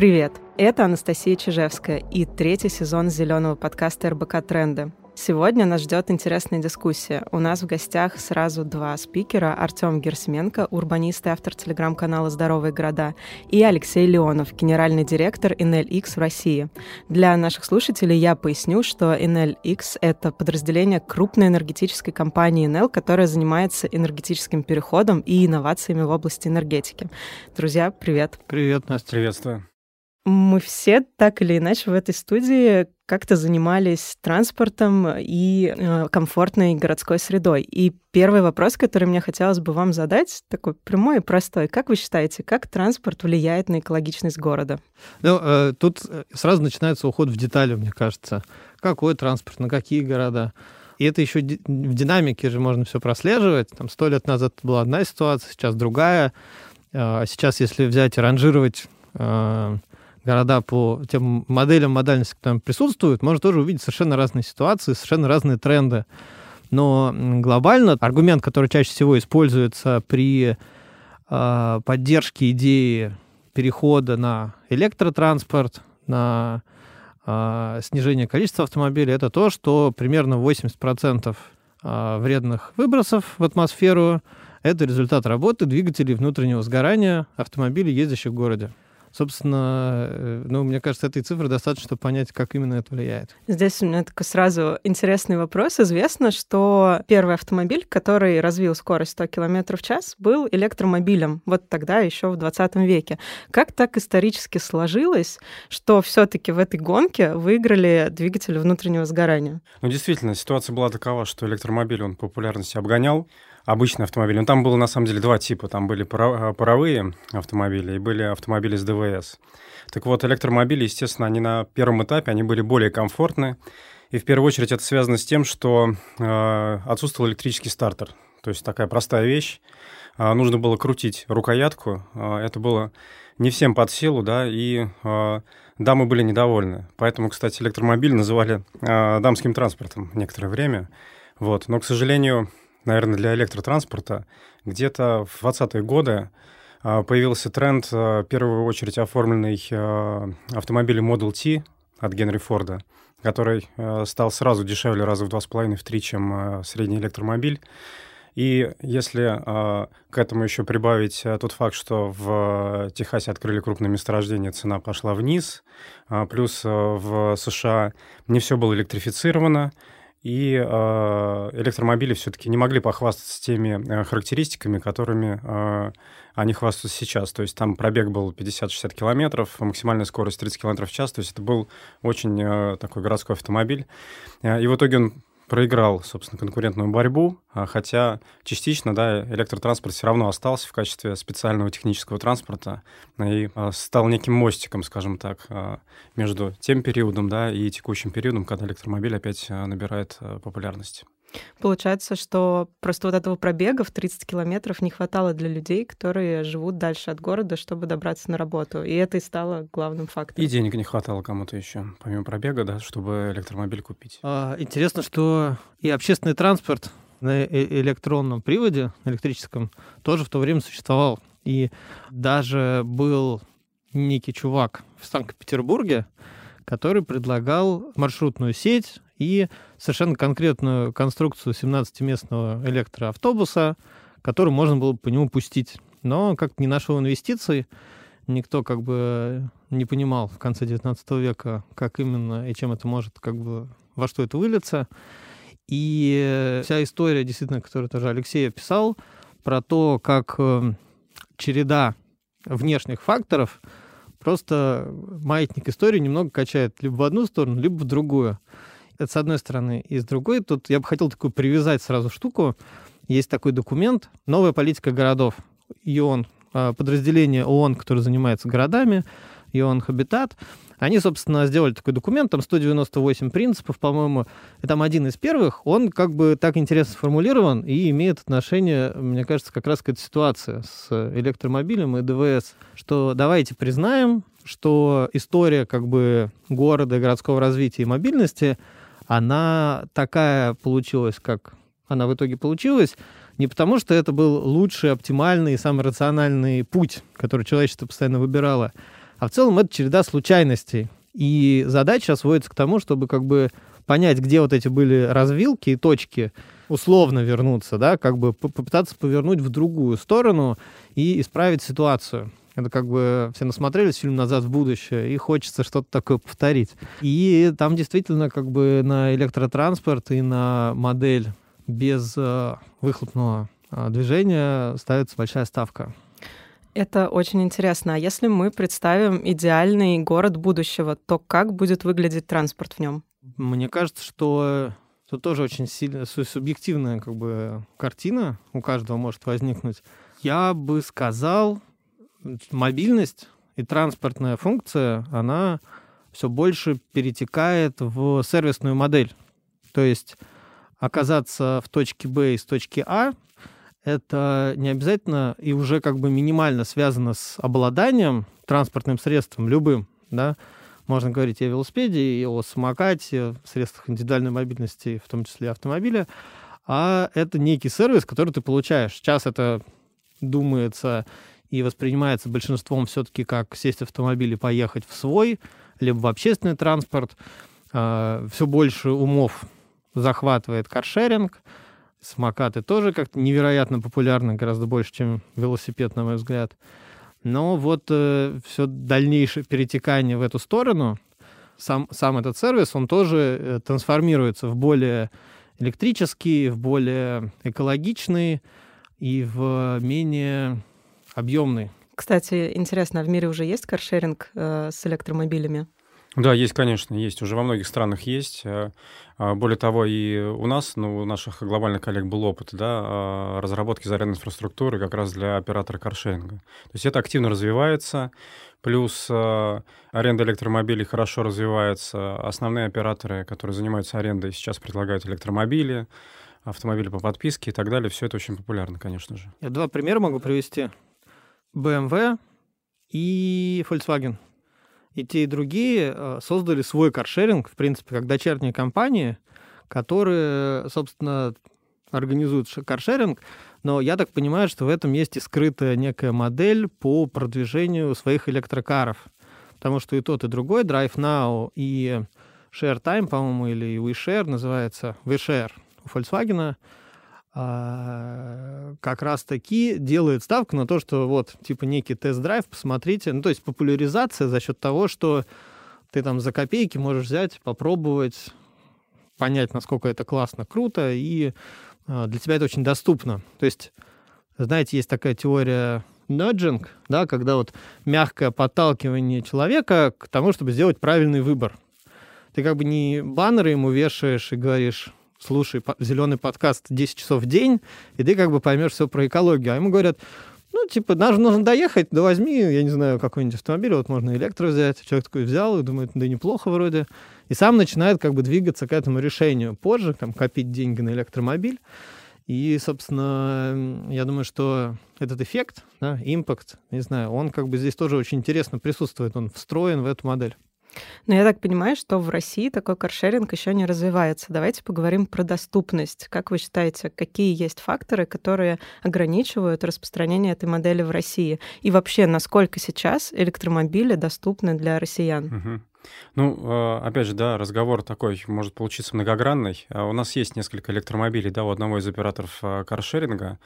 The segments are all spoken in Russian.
Привет! Это Анастасия Чижевская и третий сезон зеленого подкаста РБК «Тренды». Сегодня нас ждет интересная дискуссия. У нас в гостях сразу два спикера. Артем Герсменко, урбанист и автор телеграм-канала «Здоровые города», и Алексей Леонов, генеральный директор NLX в России. Для наших слушателей я поясню, что NLX — это подразделение крупной энергетической компании NL, которая занимается энергетическим переходом и инновациями в области энергетики. Друзья, привет. Привет, Настя. Приветствую. Мы все так или иначе в этой студии как-то занимались транспортом и э, комфортной городской средой. И первый вопрос, который мне хотелось бы вам задать, такой прямой и простой. Как вы считаете, как транспорт влияет на экологичность города? Ну, э, тут сразу начинается уход в детали, мне кажется. Какой транспорт, на какие города? И это еще в динамике же можно все прослеживать. Там сто лет назад была одна ситуация, сейчас другая. А сейчас, если взять и ранжировать э, города по тем моделям модальности, которые там присутствуют, можно тоже увидеть совершенно разные ситуации, совершенно разные тренды. Но глобально аргумент, который чаще всего используется при э, поддержке идеи перехода на электротранспорт, на э, снижение количества автомобилей, это то, что примерно 80% э, вредных выбросов в атмосферу это результат работы двигателей внутреннего сгорания автомобилей, ездящих в городе. Собственно, э, ну, мне кажется, этой цифры достаточно, чтобы понять, как именно это влияет. Здесь у меня такой сразу интересный вопрос. Известно, что первый автомобиль, который развил скорость 100 км в час, был электромобилем. Вот тогда, еще в 20 веке. Как так исторически сложилось, что все таки в этой гонке выиграли двигатели внутреннего сгорания? Ну, действительно, ситуация была такова, что электромобиль, он популярности обгонял обычный автомобиль. Но там было, на самом деле, два типа. Там были э, паровые автомобили и были автомобили с ДВС. Так вот, электромобили, естественно, они на первом этапе, они были более комфортны. И в первую очередь это связано с тем, что э, отсутствовал электрический стартер. То есть такая простая вещь. Э, нужно было крутить рукоятку. Э, это было не всем под силу, да, и э, дамы были недовольны. Поэтому, кстати, электромобиль называли э, дамским транспортом некоторое время. Вот. Но, к сожалению, наверное, для электротранспорта, где-то в 20-е годы а, появился тренд, а, в первую очередь оформленный а, автомобилем Model T от Генри Форда, который стал сразу дешевле раза в два с половиной, в три, чем средний электромобиль. И если к этому еще прибавить тот факт, что в Техасе открыли крупное месторождение, цена пошла вниз, плюс в США не все было электрифицировано, и э, электромобили все-таки не могли похвастаться теми э, характеристиками, которыми э, они хвастаются сейчас. То есть там пробег был 50-60 километров, максимальная скорость 30 километров в час. То есть это был очень э, такой городской автомобиль. Э, и в итоге он проиграл, собственно, конкурентную борьбу, а, хотя частично, да, электротранспорт все равно остался в качестве специального технического транспорта и а, стал неким мостиком, скажем так, а, между тем периодом, да, и текущим периодом, когда электромобиль опять набирает популярность. Получается, что просто вот этого пробега в 30 километров не хватало для людей, которые живут дальше от города, чтобы добраться на работу. И это и стало главным фактором. И денег не хватало кому-то еще, помимо пробега, да, чтобы электромобиль купить. А, интересно, что и общественный транспорт на э, электронном приводе, электрическом, тоже в то время существовал. И даже был некий чувак в Санкт-Петербурге, который предлагал маршрутную сеть и совершенно конкретную конструкцию 17-местного электроавтобуса, который можно было по нему пустить. Но как не нашел инвестиций, никто как бы не понимал в конце 19 века, как именно и чем это может, как бы, во что это выльется. И вся история, действительно, которую тоже Алексей описал, про то, как э, череда внешних факторов просто маятник истории немного качает либо в одну сторону, либо в другую. Это с одной стороны. И с другой, тут я бы хотел такую привязать сразу штуку. Есть такой документ «Новая политика городов». ИОН, а, подразделение ООН, которое занимается городами, ИОН Хабитат. Они, собственно, сделали такой документ, там 198 принципов, по-моему, и там один из первых, он как бы так интересно сформулирован и имеет отношение, мне кажется, как раз к этой ситуации с электромобилем и ДВС, что давайте признаем, что история как бы города, городского развития и мобильности — она такая получилась, как она в итоге получилась, не потому, что это был лучший, оптимальный, самый рациональный путь, который человечество постоянно выбирало, А в целом это череда случайностей. И задача сводится к тому, чтобы как бы понять, где вот эти были развилки и точки, условно вернуться, да, как бы попытаться повернуть в другую сторону и исправить ситуацию. Это как бы все насмотрелись фильм «Назад в будущее», и хочется что-то такое повторить. И там действительно как бы на электротранспорт и на модель без э, выхлопного э, движения ставится большая ставка. Это очень интересно. А если мы представим идеальный город будущего, то как будет выглядеть транспорт в нем? Мне кажется, что Тут тоже очень сильно субъективная как бы картина у каждого может возникнуть. Я бы сказал, мобильность и транспортная функция, она все больше перетекает в сервисную модель. То есть оказаться в точке Б из точки А это не обязательно и уже как бы минимально связано с обладанием транспортным средством любым, да, можно говорить и о велосипеде, и о самокате, средствах индивидуальной мобильности, в том числе автомобиля. А это некий сервис, который ты получаешь. Сейчас это думается и воспринимается большинством все-таки как сесть в автомобиль и поехать в свой, либо в общественный транспорт. А, Все больше умов захватывает каршеринг. Самокаты тоже как-то невероятно популярны, гораздо больше, чем велосипед, на мой взгляд. Но вот э, все дальнейшее перетекание в эту сторону, сам, сам этот сервис, он тоже э, трансформируется в более электрический, в более экологичный и в менее объемный. Кстати, интересно, а в мире уже есть каршеринг э, с электромобилями? Да, есть, конечно, есть. Уже во многих странах есть. Э, а, более того, и у нас, ну, у наших глобальных коллег был опыт да, а, разработки зарядной инфраструктуры как раз для оператора каршеринга. То есть это активно развивается, плюс э, аренда электромобилей хорошо развивается. Основные операторы, которые занимаются арендой, сейчас предлагают электромобили, автомобили по подписке и так далее. Все это очень популярно, конечно же. Я два примера могу привести. BMW и Volkswagen – и те, и другие э, создали свой каршеринг, в принципе, как дочерние компании, которые, собственно, организуют каршеринг, но я так понимаю, что в этом есть и скрытая некая модель по продвижению своих электрокаров. Потому что и тот, и другой, Drive Now и Share Time, по-моему, или WeShare называется, WeShare у Volkswagen, как раз-таки делает ставку на то, что вот, типа, некий тест-драйв, посмотрите. Ну, то есть популяризация за счет того, что ты там за копейки можешь взять, попробовать, понять, насколько это классно, круто, и а, для тебя это очень доступно. То есть, знаете, есть такая теория nudging, да, когда вот мягкое подталкивание человека к тому, чтобы сделать правильный выбор. Ты как бы не баннеры ему вешаешь и говоришь, слушай зеленый подкаст 10 часов в день, и ты как бы поймешь все про экологию. А ему говорят, ну, типа, нужно, нужно доехать, да возьми, я не знаю, какой-нибудь автомобиль, вот можно электро взять. Человек такой взял и думает, да неплохо вроде. И сам начинает как бы двигаться к этому решению позже, там, копить деньги на электромобиль. И, собственно, я думаю, что этот эффект, да, импакт, не знаю, он как бы здесь тоже очень интересно присутствует, он встроен в эту модель. Но я так понимаю, что в России такой каршеринг еще не развивается. Давайте поговорим про доступность. Как вы считаете, какие есть факторы, которые ограничивают распространение этой модели в России? И вообще, насколько сейчас электромобили доступны для россиян? Ну, а, опять же, да, разговор такой может получиться многогранный. А, у нас есть несколько электромобилей, да, у одного из операторов а, каршеринга,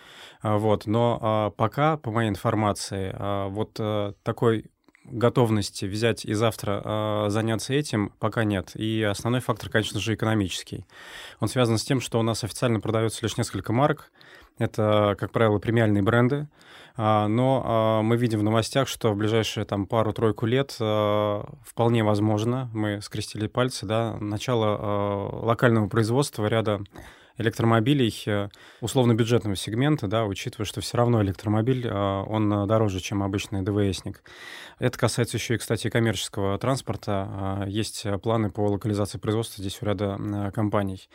вот, но пока, по моей информации, вот такой готовности взять и завтра э, заняться этим пока нет. И основной фактор, конечно же, экономический. Он связан с тем, что у нас официально продается лишь несколько марок. Это, как правило, премиальные бренды. А, но а, мы видим в новостях, что в ближайшие там пару-тройку лет вполне возможно, мы скрестили пальцы, да, начало локального производства ряда электромобилей э, условно-бюджетного сегмента, да, учитывая, что все равно электромобиль, э, он дороже, чем обычный ДВСник. Это касается еще и, кстати, коммерческого транспорта. Э, есть планы по локализации производства здесь у ряда компаний.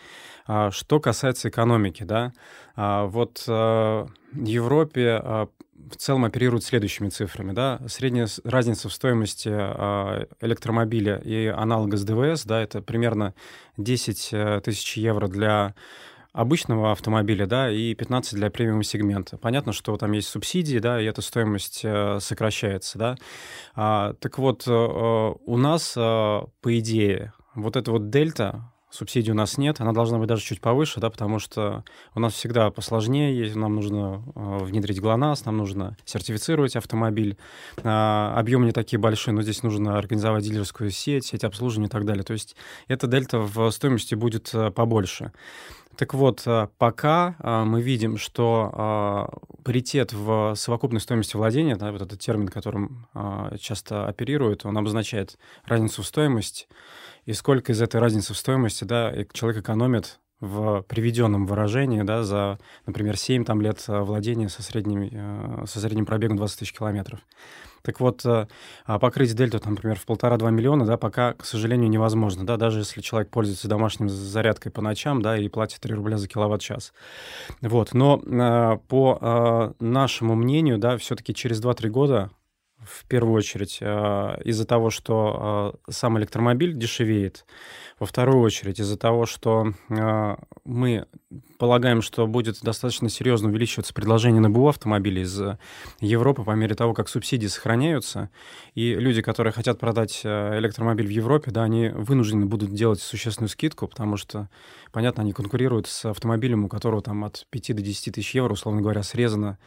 Что касается экономики, да, вот в Европе в целом оперируют следующими цифрами. Да? Средняя разница в стоимости электромобиля и аналога с ДВС, да, это примерно 10 тысяч евро для обычного автомобиля, да, и 15 для премиум сегмента. Понятно, что там есть субсидии, да, и эта стоимость э, сокращается, да. А, так вот, э, у нас, э, по идее, вот эта вот дельта, субсидий у нас нет, она должна быть даже чуть повыше, да, потому что у нас всегда посложнее, нам нужно э, внедрить ГЛОНАСС, нам нужно сертифицировать автомобиль, э, объемы не такие большие, но здесь нужно организовать дилерскую сеть, сеть обслуживания и так далее. То есть эта дельта в стоимости будет э, побольше. Так вот, э, пока э, мы видим, что э, паритет в совокупной стоимости владения, да, вот этот термин, которым часто оперируют, он обозначает разницу в стоимости, и сколько из этой разницы в стоимости да, человек экономит в приведенном выражении да, за, например, 7 там, лет владения со средним, со средним пробегом 20 тысяч километров. Так вот, а покрыть дельту, там, например, в полтора-два миллиона, да, пока, к сожалению, невозможно, да, даже если человек пользуется домашним зарядкой по ночам, да, и платит 3 рубля за киловатт-час. Вот, но по нашему мнению, да, все-таки через 2-3 года в первую очередь э, из-за того, что э, сам электромобиль дешевеет, во вторую очередь из-за того, что э, мы полагаем, что будет достаточно серьезно увеличиваться предложение на БУ автомобилей из Европы по мере того, как субсидии сохраняются, и люди, которые хотят продать электромобиль в Европе, да, они вынуждены будут делать существенную скидку, потому что, понятно, они конкурируют с автомобилем, у которого там от 5 до 10 тысяч евро, условно говоря, срезано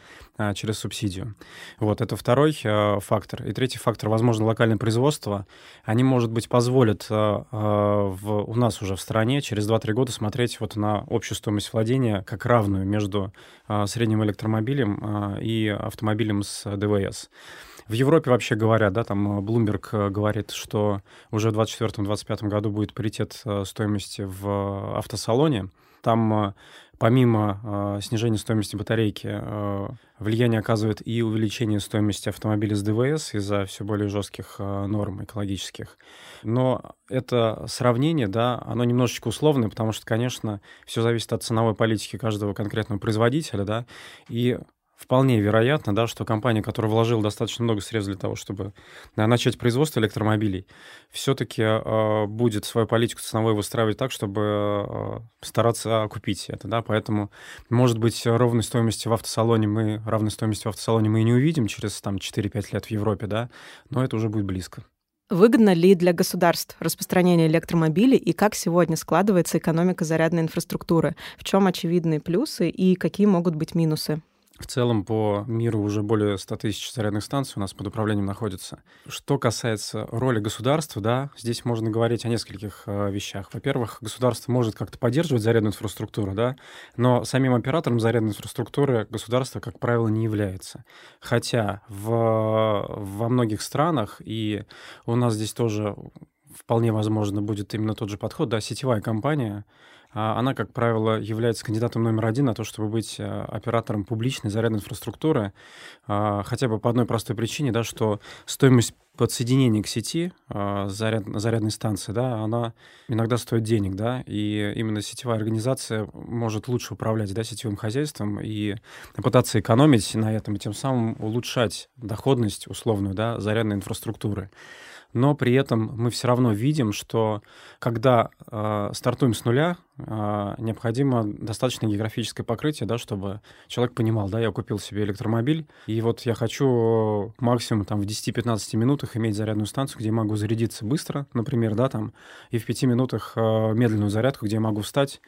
через субсидию. Вот, это второй фактор. И третий фактор, возможно, локальное производство. Они, может быть, позволят э, э, в, у нас уже в стране через 2-3 года смотреть вот на общую стоимость владения как равную между э, средним электромобилем и автомобилем с ДВС. В Европе вообще говорят, да, там Bloomberg говорит, что уже в 2024-2025 году будет паритет стоимости в автосалоне. Там помимо э, снижения стоимости батарейки, э, влияние оказывает и увеличение стоимости автомобиля с ДВС из-за все более жестких э, норм экологических. Но это сравнение, да, оно немножечко условное, потому что, конечно, все зависит от ценовой политики каждого конкретного производителя, да, и вполне вероятно, да, что компания, которая вложила достаточно много средств для того, чтобы да, начать производство электромобилей, все-таки э, будет свою политику ценовой выстраивать так, чтобы э, стараться окупить это. Да? Поэтому, может быть, ровной стоимости в автосалоне мы, равной стоимости в автосалоне мы и не увидим через там, 4-5 лет в Европе, да? но это уже будет близко. Выгодно ли для государств распространение электромобилей и как сегодня складывается экономика зарядной инфраструктуры? В чем очевидные плюсы и какие могут быть минусы? В целом по миру уже более 100 тысяч зарядных станций у нас под управлением находится. Что касается роли государства, да, здесь можно говорить о нескольких э, вещах. Во-первых, государство может как-то поддерживать зарядную инфраструктуру, да, но самим оператором зарядной инфраструктуры государство, как правило, не является. Хотя в, во многих странах, и у нас здесь тоже вполне возможно будет именно тот же подход, да, сетевая компания а она, как правило, является кандидатом номер один на то, чтобы быть э, оператором публичной зарядной инфраструктуры, а, хотя бы по одной простой причине, да, что стоимость подсоединения к сети а, заряд, зарядной станции, да, она иногда стоит денег, да, и именно сетевая организация может лучше управлять, да, сетевым хозяйством и пытаться экономить на этом, и тем самым улучшать доходность условную, да, зарядной инфраструктуры но при этом мы все равно видим, что когда э, стартуем с нуля, э, необходимо достаточно географическое покрытие, да, чтобы человек понимал, да, я купил себе электромобиль, и вот я хочу максимум там в 10-15 минутах иметь зарядную станцию, где я могу зарядиться быстро, например, да, там, и в 5 минутах э, медленную зарядку, где я могу встать,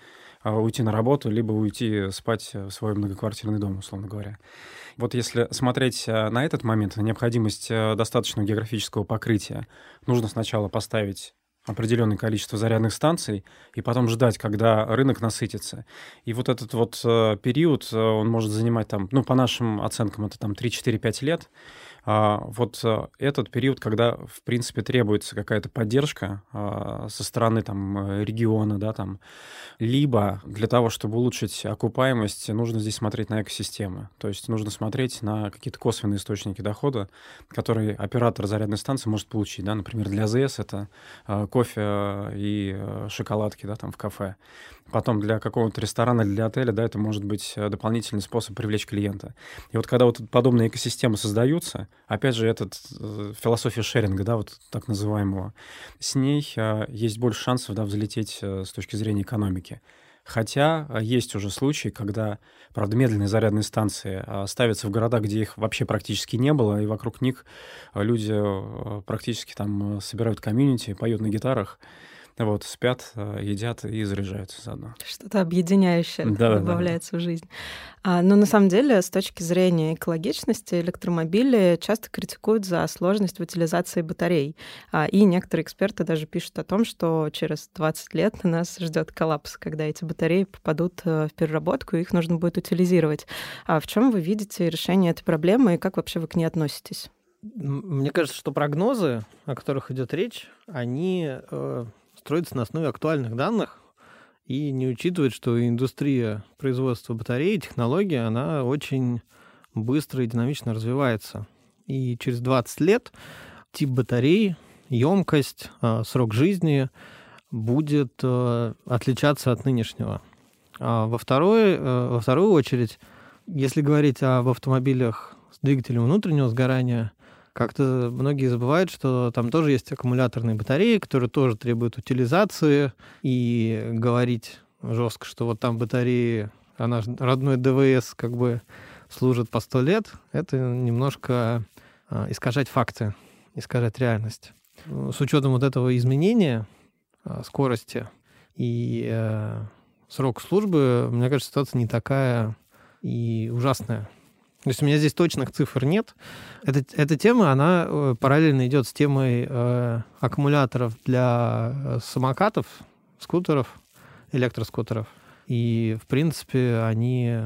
уйти на работу, либо уйти спать в свой многоквартирный дом, условно говоря. Вот если смотреть э, на этот момент, на необходимость э, достаточного географического покрытия, нужно сначала поставить определенное количество зарядных станций и потом ждать, когда рынок насытится. И вот этот вот э, период, он может занимать там, ну, по нашим оценкам, это там 3-4-5 лет. А, вот э, этот период, когда, в принципе, требуется какая-то поддержка а, со стороны там э, региона, да, там, либо для того, чтобы улучшить окупаемость, нужно здесь смотреть на экосистемы. То есть нужно смотреть на какие-то косвенные источники дохода, которые оператор зарядной станции может получить, да, например, для АЗС это а, кофе и шоколадки, да, там в кафе. Потом для какого-то ресторана, для отеля, да, это может быть э, дополнительный способ привлечь клиента. И вот когда вот подобные экосистемы создаются, опять же, этот э, философия шеринга, да, вот так называемого, с ней э, есть больше шансов, да, взлететь э, с точки зрения экономики. Хотя а, есть уже случаи, когда, правда, медленные зарядные станции а, ставятся в города, где их вообще практически не было, и вокруг них люди практически там собирают комьюнити, поют на гитарах, вот, спят, э, едят и заряжаются заодно. Что-то объединяющее да, добавляется да. в жизнь. А, но на самом деле, с точки зрения экологичности, электромобили часто критикуют за сложность в утилизации батарей. А, и некоторые эксперты даже пишут о том, что через 20 лет нас ждет коллапс, когда эти батареи попадут э, в переработку, и их нужно будет утилизировать. А в чем вы видите решение этой проблемы и как вообще вы к ней относитесь? Мне кажется, что прогнозы, о которых идет речь, они э, строится на основе актуальных данных и не учитывает, что индустрия производства батарей, технологии, она очень быстро и динамично развивается. И через 20 лет тип батарей, емкость, а, срок жизни будет э, отличаться от нынешнего. А во, второй, э, во вторую очередь, если говорить об автомобилях с двигателем внутреннего сгорания, как-то многие забывают, что там тоже есть аккумуляторные батареи, которые тоже требуют утилизации, и говорить жестко, что вот там батареи, она родной ДВС как бы служит по сто лет, это немножко а, искажать факты, искажать реальность. С учетом вот этого изменения а, скорости и э, срок службы, мне кажется, ситуация не такая и ужасная. То есть у меня здесь точных цифр нет. Эта, эта тема, она э, параллельно идет с темой э, аккумуляторов для э, самокатов, скутеров, электроскутеров. И, в принципе, они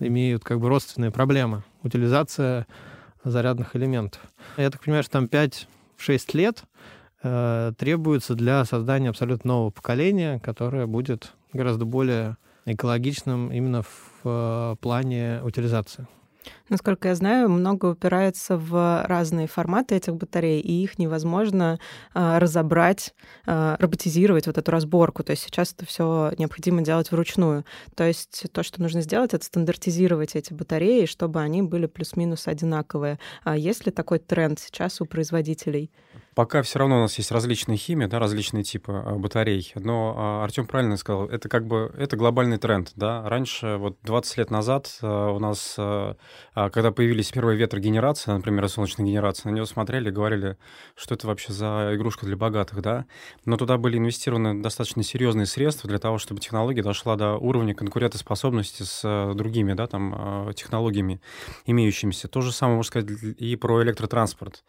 имеют как бы родственные проблемы. Утилизация зарядных элементов. Я так понимаю, что там 5-6 лет э, требуется для создания абсолютно нового поколения, которое будет гораздо более экологичным именно в э, плане утилизации. Насколько я знаю, много упирается в разные форматы этих батарей, и их невозможно э, разобрать, э, роботизировать вот эту разборку. То есть сейчас это все необходимо делать вручную. То есть то, что нужно сделать, это стандартизировать эти батареи, чтобы они были плюс-минус одинаковые. А есть ли такой тренд сейчас у производителей? Пока все равно у нас есть различные химии, да, различные типы а, батарей. Но а, Артем правильно сказал, это как бы это глобальный тренд. Да? Раньше, вот 20 лет назад а, у нас, когда появились первые ветрогенерации, например, солнечная генерация, на нее смотрели и говорили, что это вообще за игрушка для богатых. Да? Но туда были инвестированы достаточно серьезные средства для того, чтобы технология дошла до уровня конкурентоспособности с другими да, там, технологиями имеющимися. То же самое можно сказать и про электротранспорт.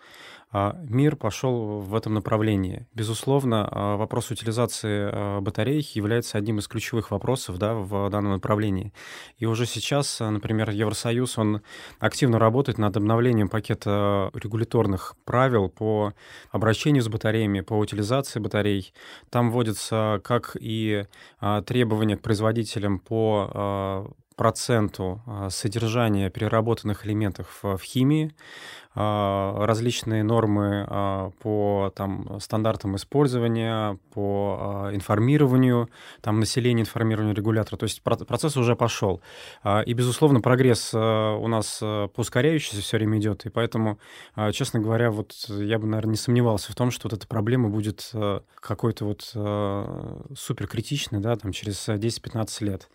А, мир пошел в этом направлении. Безусловно, а, вопрос утилизации а, батарей является одним из ключевых вопросов да, в данном направлении. И уже сейчас, например, Евросоюз, он активно работает над обновлением пакета регуляторных правил по обращению с батареями, по утилизации батарей. Там вводятся как и требования к производителям по проценту содержания переработанных элементов в химии, а, различные нормы а, по там, стандартам использования, по а, информированию, там, населения, информированию регулятора. То есть процесс уже пошел. И, безусловно, прогресс у нас ускоряющийся все время идет. И поэтому, честно говоря, вот я бы, наверное, не сомневался в том, что вот эта проблема будет какой-то вот супер критичной, да, там, через 10-15 лет.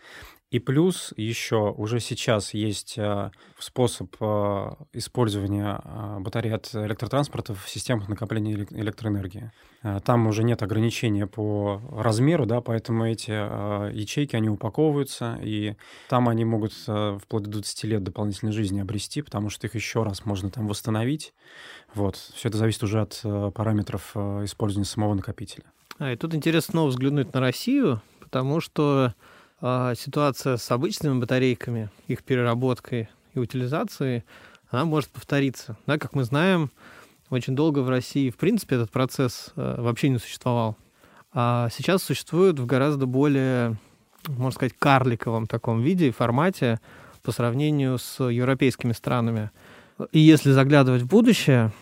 И плюс еще уже сейчас есть э, способ э, использования э, батарей от электротранспорта в системах накопления электроэнергии. Там уже нет ограничения по размеру, да, поэтому эти ячейки, они упаковываются, и там они могут вплоть до 20 лет дополнительной жизни обрести, потому что их еще раз можно там восстановить. Вот. Все это зависит уже от параметров использования самого накопителя. А, и тут интересно снова взглянуть на Россию, потому что ситуация с обычными батарейками, их переработкой и утилизацией, она может повториться. Да, как мы знаем, очень долго в России, в принципе, этот процесс э, вообще не существовал. А сейчас существует в гораздо более, можно сказать, карликовом таком виде и формате по сравнению с европейскими странами. И если заглядывать в будущее,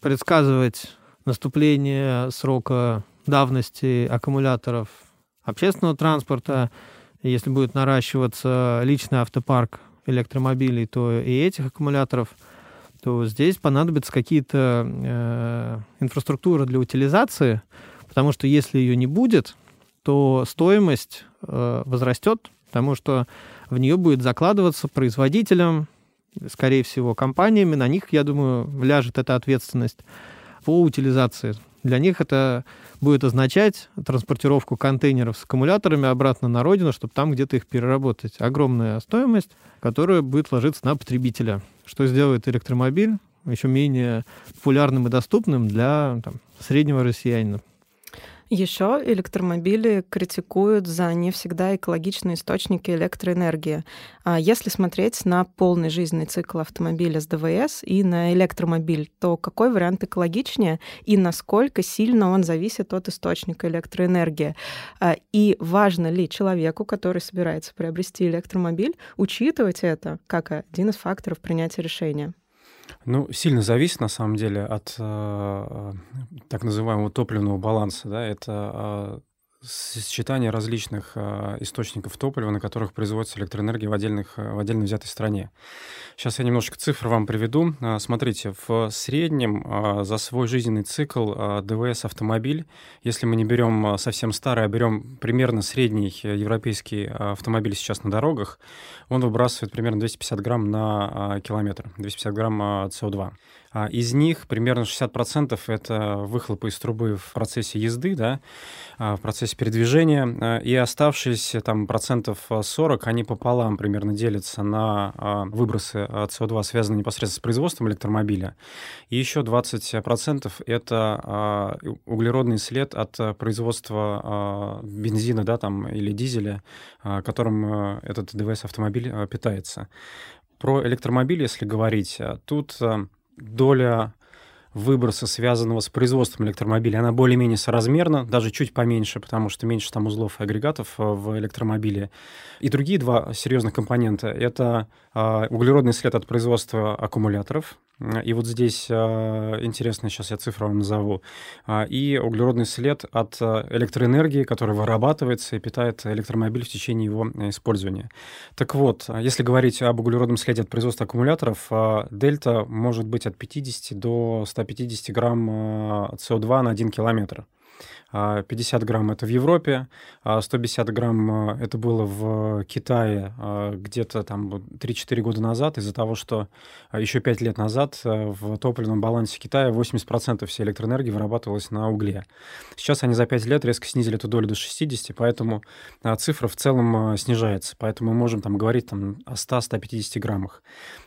предсказывать наступление срока давности аккумуляторов общественного транспорта, если будет наращиваться личный автопарк электромобилей, то и этих аккумуляторов, то здесь понадобятся какие-то э, инфраструктуры для утилизации, потому что если ее не будет, то стоимость э, возрастет, потому что в нее будет закладываться производителем, скорее всего, компаниями. На них, я думаю, ляжет эта ответственность по утилизации. Для них это будет означать транспортировку контейнеров с аккумуляторами обратно на родину, чтобы там где-то их переработать. Огромная стоимость, которая будет ложиться на потребителя, что сделает электромобиль еще менее популярным и доступным для там, среднего россиянина. Еще электромобили критикуют за не всегда экологичные источники электроэнергии. А если смотреть на полный жизненный цикл автомобиля с ДВС и на электромобиль, то какой вариант экологичнее и насколько сильно он зависит от источника электроэнергии? А, и важно ли человеку, который собирается приобрести электромобиль, учитывать это как один из факторов принятия решения? Ну, сильно зависит, на самом деле, от э, так называемого топливного баланса. Да? Это э, сочетание различных э, источников топлива, на которых производится электроэнергия в, отдельных, в отдельно взятой стране. Сейчас я немножко цифр вам приведу. Э, смотрите, в среднем э, за свой жизненный цикл ДВС автомобиль, если мы не берем совсем старый, а берем примерно средний э, европейский автомобиль сейчас на дорогах, он выбрасывает примерно 250 грамм на километр, 250 грамм э, СО2. А из них примерно 60% это выхлопы из трубы в процессе езды, да, а, в процессе передвижения, а, и оставшиеся там процентов 40, они пополам примерно делятся на выбросы СО2, связанные непосредственно с производством электромобиля, и еще 20% это углеродный след от производства бензина, да, там, или дизеля, которым этот ДВС-автомобиль питается. Про электромобиль, если говорить, тут доля выброса, связанного с производством электромобиля, она более-менее соразмерна, даже чуть поменьше, потому что меньше там узлов и агрегатов э, в электромобиле. И другие два серьезных компонента — это а, углеродный след от производства аккумуляторов, и вот здесь а, интересно, сейчас я цифру вам назову, а, и углеродный след от электроэнергии, которая вырабатывается и питает электромобиль в течение его э, использования. Так вот, если говорить об углеродном следе от производства аккумуляторов, дельта может быть от 50 до 150 грамм СО2 на 1 километр. 50 а, грамм это в Европе, 150 а грамм а, это было в Китае где-то там 3-4 года назад из-за того, что еще 5 лет назад в топливном балансе Китая 80% всей электроэнергии вырабатывалось на угле. Сейчас они за 5 лет резко снизили эту долю до 60, поэтому цифра в целом снижается. Поэтому мы можем там говорить там, о 100-150 граммах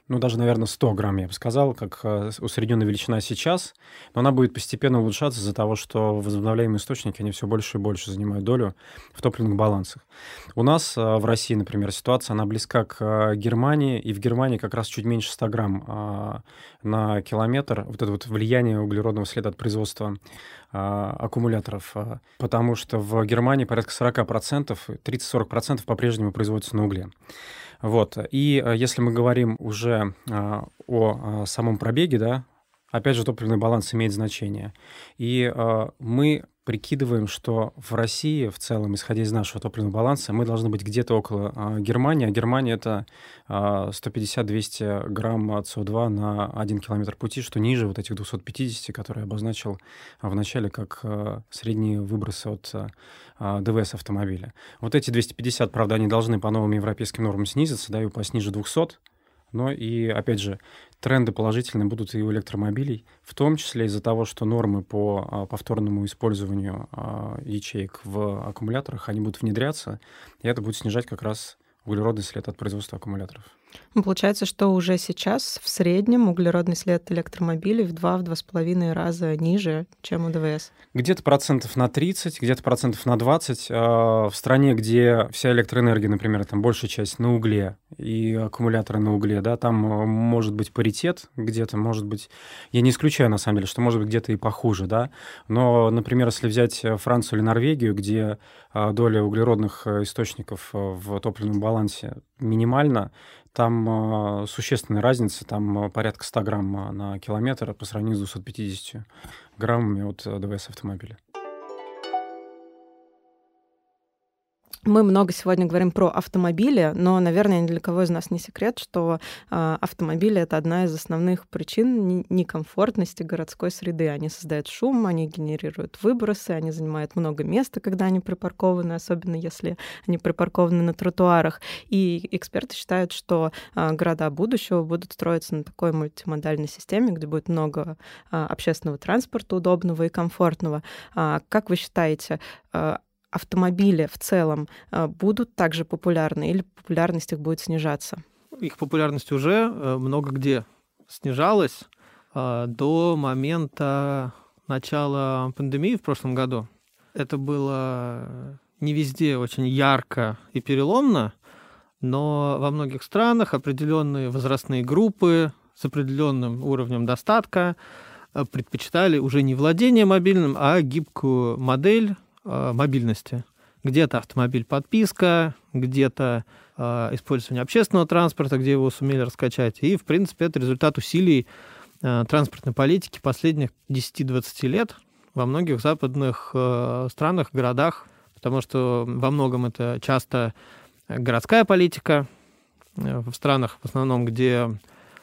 ну, даже, наверное, 100 грамм, я бы сказал, как усредненная величина сейчас, но она будет постепенно улучшаться из-за того, что возобновляемые они все больше и больше занимают долю в топливных балансах. У нас э, в России, например, ситуация, она близка к э, Германии, и в Германии как раз чуть меньше 100 грамм а, на километр. Вот это вот влияние углеродного следа от производства а, аккумуляторов, а, потому что в Германии порядка 40%, 30-40% по-прежнему производится на угле. Вот. И э, если мы говорим уже о самом пробеге, да, опять же, топливный баланс имеет значение. И э, мы прикидываем, что в России в целом, исходя из нашего топливного баланса, мы должны быть где-то около э, Германии, а Германия это э, 150-200 грамм СО2 на 1 километр пути, что ниже вот этих 250, которые я обозначил в начале как э, средние выбросы от э, ДВС автомобиля. Вот эти 250, правда, они должны по новым европейским нормам снизиться, да, и упасть ниже 200, но и, опять же, тренды положительные будут и у электромобилей, в том числе из-за того, что нормы по а, повторному использованию а, ячеек в аккумуляторах, они будут внедряться, и это будет снижать как раз углеродный след от производства аккумуляторов. Ну, получается, что уже сейчас в среднем углеродный след электромобилей в 2-2,5 раза ниже, чем у ДВС. Где-то процентов на 30, где-то процентов на 20. А, в стране, где вся электроэнергия, например, там большая часть на угле и аккумуляторы на угле, да, там а, может быть паритет где-то, может быть... Я не исключаю, на самом деле, что может быть где-то и похуже, да. Но, например, если взять Францию или Норвегию, где а, доля углеродных э, источников э, в топливном балансе минимальна, там э, существенная разница, там э, порядка 100 грамм э, на километр по сравнению с 250 граммами от ДВС автомобиля. Мы много сегодня говорим про автомобили, но, наверное, ни для кого из нас не секрет, что э, автомобили это одна из основных причин некомфортности городской среды. Они создают шум, они генерируют выбросы, они занимают много места, когда они припаркованы, особенно если они припаркованы на тротуарах. И эксперты считают, что э, города будущего будут строиться на такой мультимодальной системе, где будет много э, общественного транспорта удобного и комфортного. Э, как вы считаете, автомобили в целом э, будут также популярны или популярность их будет снижаться? Их популярность уже э, много где снижалась э, до момента начала пандемии в прошлом году. Это было не везде очень ярко и переломно, но во многих странах определенные возрастные группы с определенным уровнем достатка предпочитали уже не владение мобильным, а гибкую модель мобильности. Где-то автомобиль подписка, где-то э, использование общественного транспорта, где его сумели раскачать. И, в принципе, это результат усилий э, транспортной политики последних 10-20 лет во многих западных э, странах, городах, потому что во многом это часто городская политика э, в странах, в основном, где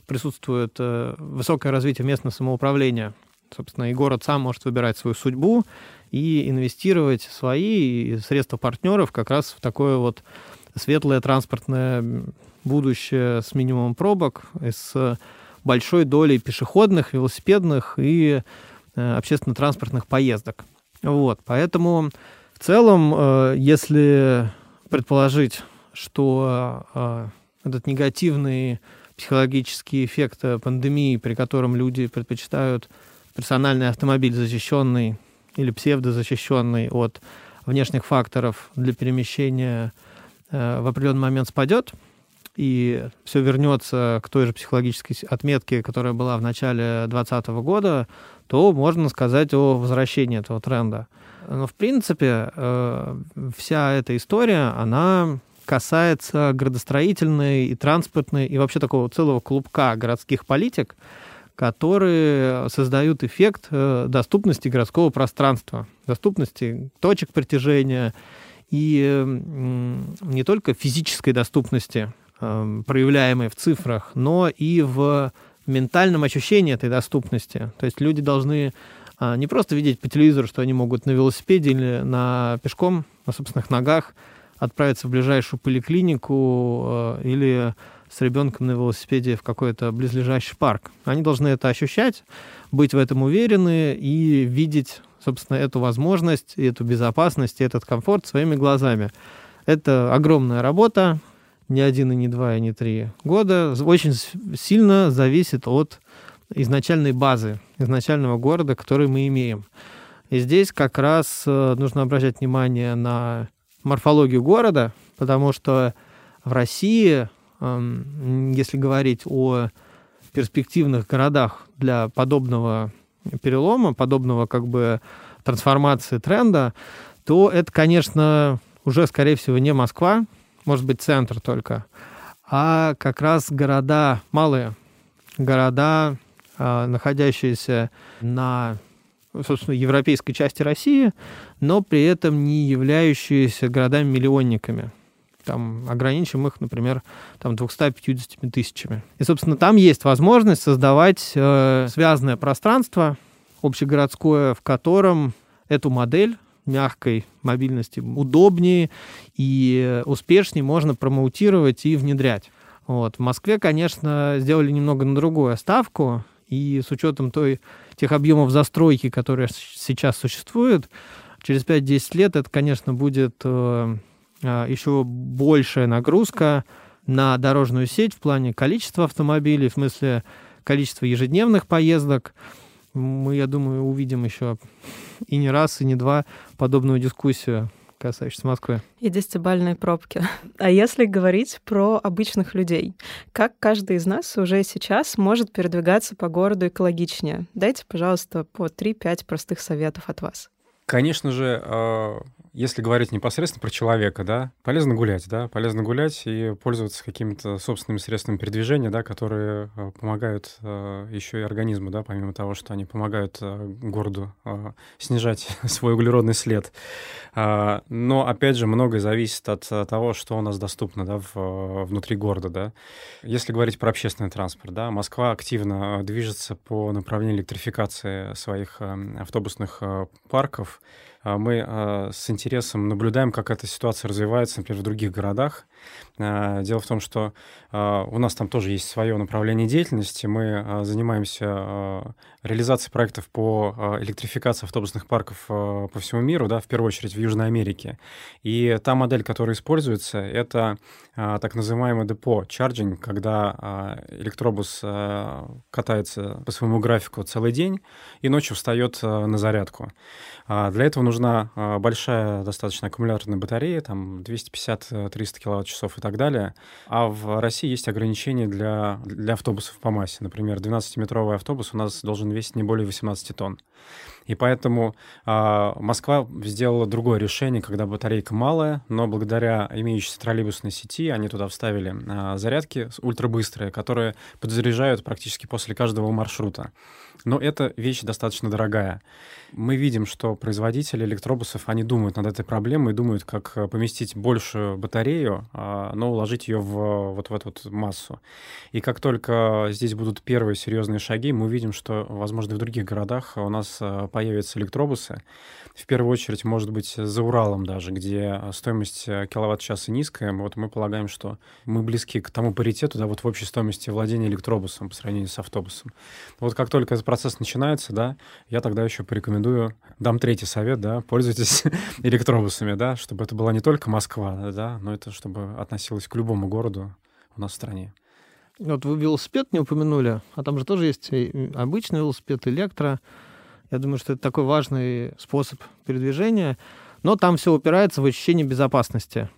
присутствует э, высокое развитие местного самоуправления. Собственно, и город сам может выбирать свою судьбу, и инвестировать свои средства партнеров как раз в такое вот светлое транспортное будущее с минимумом пробок, с большой долей пешеходных, велосипедных и э, общественно-транспортных поездок. Вот, поэтому в целом, э, если предположить, что э, этот негативный психологический эффект пандемии, при котором люди предпочитают персональный автомобиль, защищенный или псевдозащищенный от внешних факторов для перемещения э, в определенный момент спадет, и все вернется к той же психологической отметке, которая была в начале 2020 года, то можно сказать о возвращении этого тренда. Но, в принципе, э, вся эта история, она касается градостроительной и транспортной, и вообще такого целого клубка городских политик, которые создают эффект э, доступности городского пространства, доступности точек притяжения и не только физической доступности, э, проявляемой в цифрах, но и в ментальном ощущении этой доступности. То есть люди должны а, не просто видеть по телевизору, что они могут на велосипеде или на пешком, на собственных ногах отправиться в ближайшую поликлинику э, или с ребенком на велосипеде в какой-то близлежащий парк. Они должны это ощущать, быть в этом уверены и видеть, собственно, эту возможность, эту безопасность, этот комфорт своими глазами. Это огромная работа, не один и не два и не три года. Очень сильно зависит от изначальной базы, изначального города, который мы имеем. И здесь как раз э, нужно обращать внимание на морфологию города, потому что в России если говорить о перспективных городах для подобного перелома, подобного как бы трансформации тренда, то это, конечно, уже, скорее всего, не Москва, может быть, центр только, а как раз города малые, города, а, находящиеся на, собственно, европейской части России, но при этом не являющиеся городами-миллионниками там, ограничим их, например, там, 250 тысячами. И, собственно, там есть возможность создавать э, связанное пространство общегородское, в котором эту модель мягкой мобильности удобнее и успешнее можно промоутировать и внедрять. Вот. В Москве, конечно, сделали немного на другую ставку, и с учетом той, тех объемов застройки, которые сейчас существуют, через 5-10 лет это, конечно, будет э, еще большая нагрузка на дорожную сеть в плане количества автомобилей, в смысле количества ежедневных поездок. Мы, я думаю, увидим еще и не раз, и не два подобную дискуссию касающуюся Москвы. И десятибальные пробки. А если говорить про обычных людей, как каждый из нас уже сейчас может передвигаться по городу экологичнее? Дайте, пожалуйста, по 3-5 простых советов от вас. Конечно же, а, если говорить непосредственно про человека, да, полезно гулять, да, полезно гулять и пользоваться какими-то собственными средствами передвижения, да, которые э, помогают э, еще и организму, да, помимо того, что они помогают э, городу снижать свой углеродный след. Э, но, опять же, многое зависит от того, что у нас доступно, да, в, внутри города, да. Если говорить про общественный транспорт, да, Москва активно движется по направлению электрификации своих э, автобусных парков, а, мы а, с интересом наблюдаем, как эта ситуация развивается, например, в других городах. А, дело в том, что у нас там тоже есть свое направление деятельности. Мы занимаемся реализацией проектов по электрификации автобусных парков по всему миру, да, в первую очередь в Южной Америке. И та модель, которая используется, это так называемый депо чарджинг, когда электробус катается по своему графику целый день и ночью встает на зарядку. Для этого нужна большая достаточно аккумуляторная батарея, там 250-300 киловатт-часов и так далее. А в России есть ограничения для, для автобусов по массе. Например, 12-метровый автобус у нас должен весить не более 18 тонн. И поэтому э, Москва сделала другое решение, когда батарейка малая, но благодаря имеющейся троллейбусной сети они туда вставили э, зарядки ультрабыстрые, которые подзаряжают практически после каждого маршрута. Но эта вещь достаточно дорогая. Мы видим, что производители электробусов, они думают над этой проблемой, думают, как э, поместить большую батарею, а, но уложить ее в вот в эту вот массу. И как только здесь будут первые серьезные шаги, мы увидим, что, возможно, в других городах у нас э, появятся электробусы. В первую очередь, может быть, за Уралом даже, где стоимость э, киловатт-часа низкая. Вот мы полагаем, что мы близки к тому паритету, да, вот в общей стоимости владения электробусом по сравнению с автобусом. Вот как только этот процесс начинается, да, я тогда еще порекомендую, дам третий совет, да, пользуйтесь электробусами, да, чтобы это была не только Москва, да, но это чтобы относилось к любому городу у нас в стране. Вот вы велосипед не упомянули, а там же тоже есть обычный велосипед, электро. Я думаю, что это такой важный способ передвижения, но там все упирается в ощущение безопасности.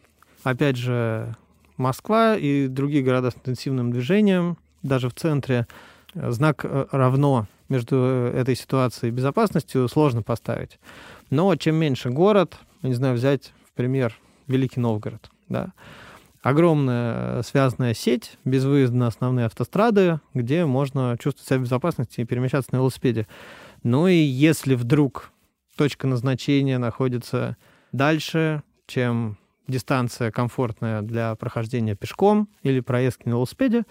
Опять же, Москва и другие города с интенсивным движением, даже в центре, знак э, равно между э, этой ситуацией и безопасностью сложно поставить. Но чем меньше город, не знаю, взять в пример Великий Новгород, да, огромная связанная сеть без выезда на основные автострады, где можно чувствовать себя в безопасности и перемещаться на велосипеде. Ну и если вдруг точка назначения находится дальше, чем дистанция комфортная для прохождения пешком или проездки на велосипеде,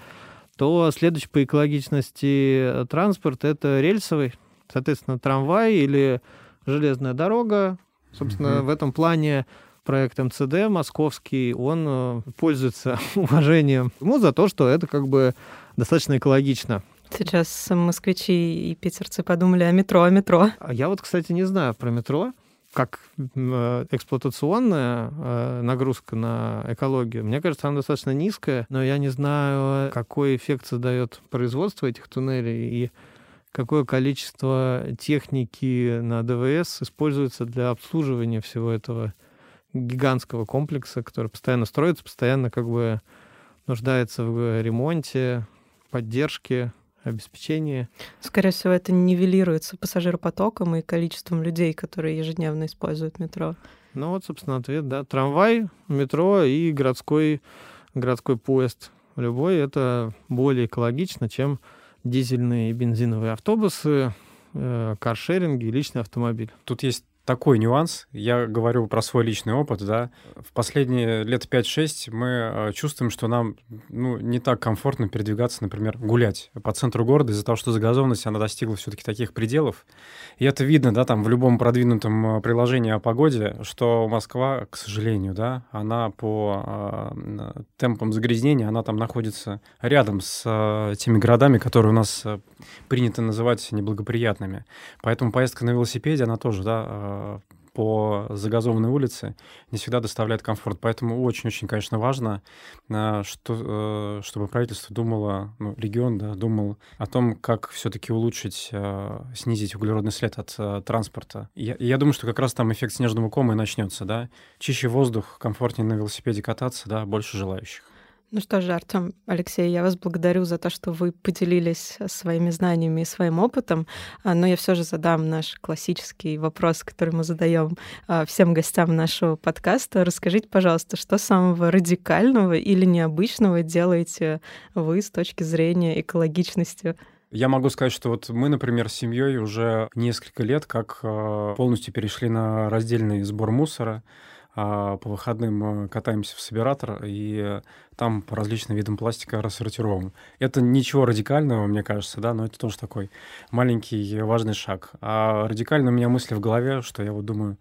то следующий по экологичности транспорт — это рельсовый, соответственно, трамвай или железная дорога. Собственно, mm-hmm. в этом плане проект МЦД московский, он э, пользуется уважением ему за то, что это как бы достаточно экологично. Сейчас москвичи и питерцы подумали о метро, о метро. А я вот, кстати, не знаю про метро как э, эксплуатационная э, нагрузка на экологию, мне кажется, она достаточно низкая, но я не знаю, какой эффект создает производство этих туннелей и какое количество техники на ДВС используется для обслуживания всего этого гигантского комплекса, который постоянно строится, постоянно как бы нуждается в ремонте, поддержке, обеспечение. Скорее всего, это нивелируется пассажиропотоком и количеством людей, которые ежедневно используют метро. Ну вот, собственно, ответ, да. Трамвай, метро и городской, городской поезд. Любой это более экологично, чем дизельные и бензиновые автобусы, э, каршеринги и личный автомобиль. Тут есть такой нюанс. Я говорю про свой личный опыт, да. В последние лет 5-6 мы э, чувствуем, что нам ну, не так комфортно передвигаться, например, гулять по центру города из-за того, что загазованность, она достигла все-таки таких пределов. И это видно, да, там в любом продвинутом э, приложении о погоде, что Москва, к сожалению, да, она по э, темпам загрязнения, она там находится рядом с э, теми городами, которые у нас э, принято называть неблагоприятными. Поэтому поездка на велосипеде, она тоже, да, по загазованной улице не всегда доставляет комфорт. Поэтому очень-очень, конечно, важно, э, что, э, чтобы правительство думало, ну, регион, да, думал о том, как все-таки улучшить, э, снизить углеродный след от транспорта. Я, я думаю, что как раз там эффект снежного кома и начнется, да. Чище воздух, комфортнее на велосипеде кататься, да, больше желающих. Ну что же, Артем, Алексей, я вас благодарю за то, что вы поделились своими знаниями и своим опытом. А, но я все же задам наш классический вопрос, который мы задаем а, всем гостям нашего подкаста. Расскажите, пожалуйста, что самого радикального или необычного делаете вы с точки зрения экологичности? Я могу сказать, что вот мы, например, с семьей уже несколько лет как а, полностью перешли на раздельный сбор мусора. А по выходным катаемся в собиратор и там по различным видам пластика рассортируем. Это ничего радикального, мне кажется, да, но это тоже такой маленький важный шаг. А радикально у меня мысли в голове, что я вот думаю,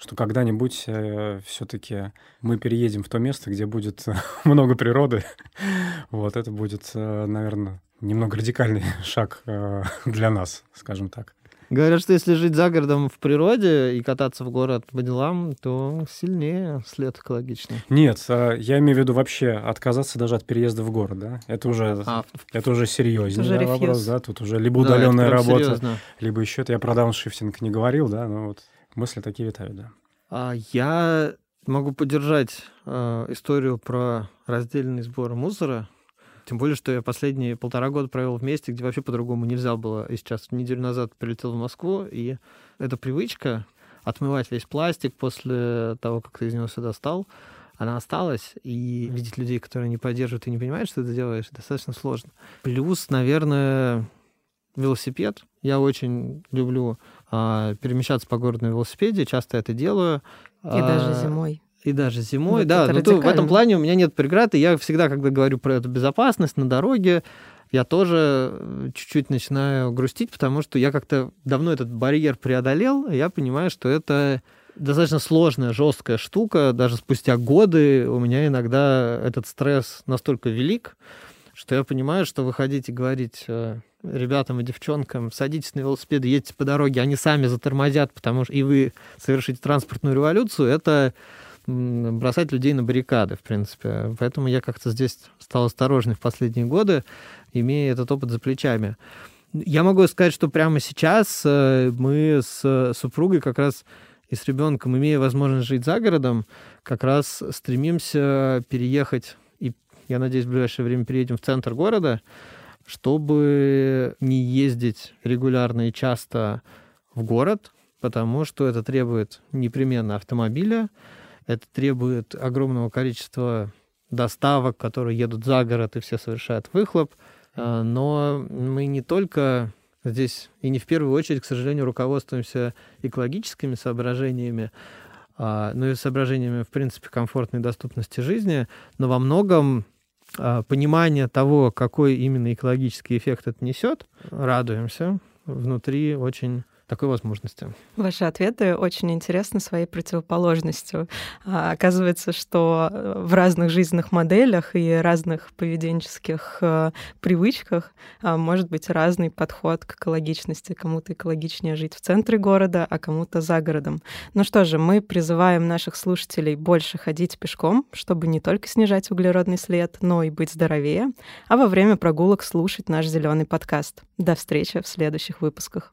что когда-нибудь э, все-таки мы переедем в то место, где будет много природы. вот это будет, э, наверное, немного радикальный шаг э, для нас, скажем так. Говорят, что если жить за городом в природе и кататься в город по делам, то сильнее след экологичный. Нет, а, я имею в виду вообще отказаться даже от переезда в город, да? Это уже, а, это уже серьезнее это уже да, вопрос, да? Тут уже либо удаленная да, работа, серьезно. либо еще это я про дауншифтинг не говорил, да, но вот мысли такие витают, да. А я могу поддержать э, историю про раздельный сбор мусора. Тем более, что я последние полтора года провел в месте, где вообще по-другому нельзя было. И сейчас неделю назад прилетел в Москву, и эта привычка отмывать весь пластик после того, как ты из него сюда стал, она осталась, и видеть людей, которые не поддерживают и не понимают, что ты делаешь, достаточно сложно. Плюс, наверное, велосипед. Я очень люблю а, перемещаться по городу на велосипеде, часто это делаю. И а, даже зимой. И даже зимой, вот да. Но то, в этом плане у меня нет преград, и я всегда, когда говорю про эту безопасность на дороге, я тоже э, чуть-чуть начинаю грустить, потому что я как-то давно этот барьер преодолел, и я понимаю, что это достаточно сложная, жесткая штука. Даже спустя годы у меня иногда этот стресс настолько велик, что я понимаю, что выходить и говорить э, ребятам и девчонкам, садитесь на велосипед, едьте по дороге, они сами затормозят, потому что и вы совершите транспортную революцию, это бросать людей на баррикады, в принципе. Поэтому я как-то здесь стал осторожный в последние годы, имея этот опыт за плечами. Я могу сказать, что прямо сейчас э, мы с супругой как раз и с ребенком, имея возможность жить за городом, как раз стремимся переехать, и я надеюсь, в ближайшее время переедем в центр города, чтобы не ездить регулярно и часто в город, потому что это требует непременно автомобиля, это требует огромного количества доставок, которые едут за город и все совершают выхлоп. А, но мы не только здесь и не в первую очередь, к сожалению, руководствуемся экологическими соображениями, но и соображениями, в принципе, комфортной доступности жизни, но во многом а, понимание того, какой именно экологический эффект это несет, радуемся. Внутри очень такой возможности. Ваши ответы очень интересны своей противоположностью. А, оказывается, что э, в разных жизненных моделях и разных поведенческих э, привычках а, может быть разный подход к экологичности. Кому-то экологичнее жить в центре города, а кому-то за городом. Ну что же, мы призываем наших слушателей больше ходить пешком, чтобы не только снижать углеродный след, но и быть здоровее, а во время прогулок слушать наш зеленый подкаст. До встречи в следующих выпусках.